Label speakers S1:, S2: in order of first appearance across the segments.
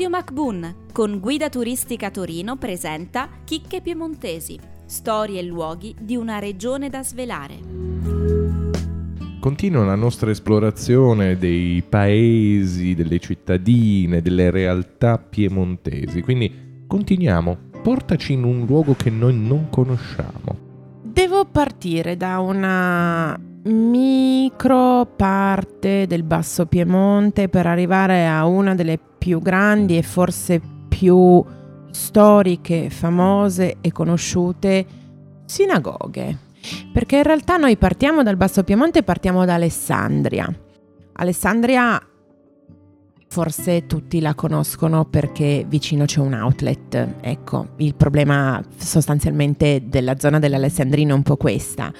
S1: Radio MacBoon con Guida Turistica Torino presenta Chicche Piemontesi, storie e luoghi di una regione da svelare.
S2: Continua la nostra esplorazione dei paesi, delle cittadine, delle realtà piemontesi, quindi continuiamo, portaci in un luogo che noi non conosciamo.
S3: Devo partire da una micro parte del Basso Piemonte per arrivare a una delle più grandi e forse più storiche, famose e conosciute sinagoghe. Perché in realtà noi partiamo dal Basso Piemonte e partiamo da Alessandria. Alessandria forse tutti la conoscono perché vicino c'è un outlet. Ecco, il problema sostanzialmente della zona dell'Alessandrino è un po' questa.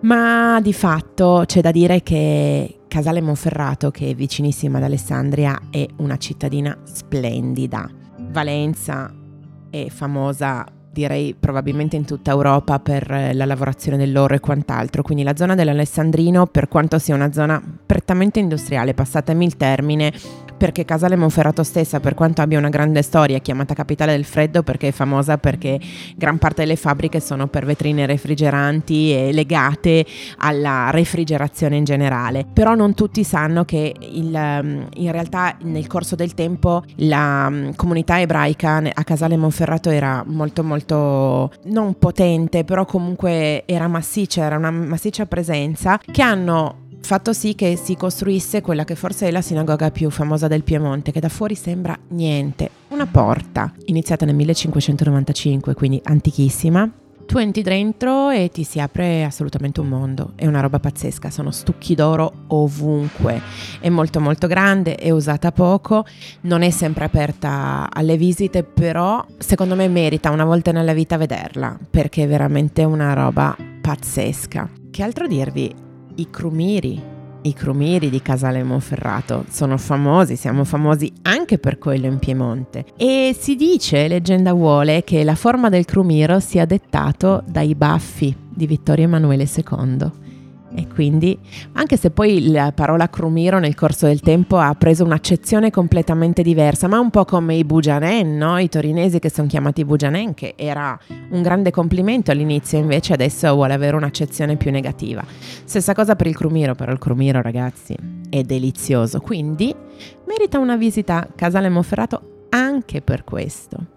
S3: Ma di fatto c'è da dire che Casale Monferrato, che è vicinissima ad Alessandria, è una cittadina splendida. Valenza è famosa direi probabilmente in tutta Europa per la lavorazione dell'oro e quant'altro, quindi la zona dell'Alessandrino per quanto sia una zona prettamente industriale, passatemi il termine, perché Casale Monferrato stessa, per quanto abbia una grande storia, è chiamata capitale del freddo perché è famosa perché gran parte delle fabbriche sono per vetrine refrigeranti e legate alla refrigerazione in generale. Però non tutti sanno che il, mm, in realtà nel corso del tempo la mm, comunità ebraica a Casale Monferrato era molto molto non potente, però comunque era massiccia, era una massiccia presenza che hanno fatto sì che si costruisse quella che forse è la sinagoga più famosa del Piemonte, che da fuori sembra niente, una porta, iniziata nel 1595, quindi antichissima. Tu entri dentro e ti si apre assolutamente un mondo, è una roba pazzesca, sono stucchi d'oro ovunque, è molto molto grande, è usata poco, non è sempre aperta alle visite, però secondo me merita una volta nella vita vederla, perché è veramente una roba pazzesca. Che altro dirvi? I crumiri. I crumiri di Casale Monferrato sono famosi, siamo famosi anche per quello in Piemonte. E si dice, leggenda vuole, che la forma del crumiro sia dettato dai baffi di Vittorio Emanuele II. E quindi, anche se poi la parola crumiro nel corso del tempo ha preso un'accezione completamente diversa, ma un po' come i bugianen, no? i torinesi che sono chiamati bugianen, che era un grande complimento all'inizio, invece adesso vuole avere un'accezione più negativa. Stessa cosa per il crumiro, però il crumiro ragazzi è delizioso, quindi merita una visita Casale Monferrato anche per questo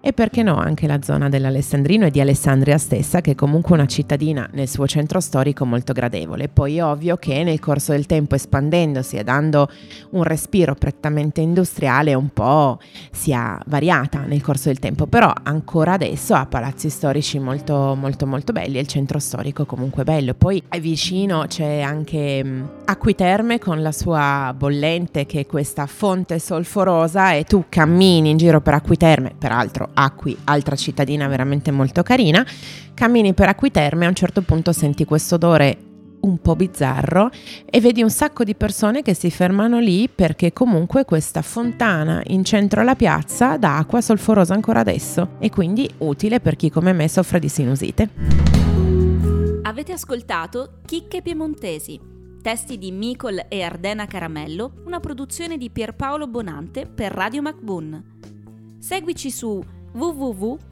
S3: e perché no anche la zona dell'Alessandrino e di Alessandria stessa, che è comunque una cittadina nel suo centro storico molto gradevole. Poi è ovvio che nel corso del tempo espandendosi e dando un respiro prettamente industriale un po' sia variata nel corso del tempo, però ancora adesso ha palazzi storici molto molto molto belli e il centro storico comunque bello. Poi vicino c'è anche mm, Acquiterme con la sua bollente che è questa fonte solforosa e tu cammini in giro per Acquiterme, peraltro Acqui, altra cittadina veramente molto carina, cammini per Acquiterme e a un certo punto senti questo odore un po' bizzarro e vedi un sacco di persone che si fermano lì perché comunque questa fontana in centro alla piazza dà acqua solforosa ancora adesso e quindi utile per chi come me soffre di sinusite.
S1: Avete ascoltato Chicche Piemontesi, testi di Micol e Ardena Caramello, una produzione di Pierpaolo Bonante per Radio MacBoon. Seguici su www.mbun.it.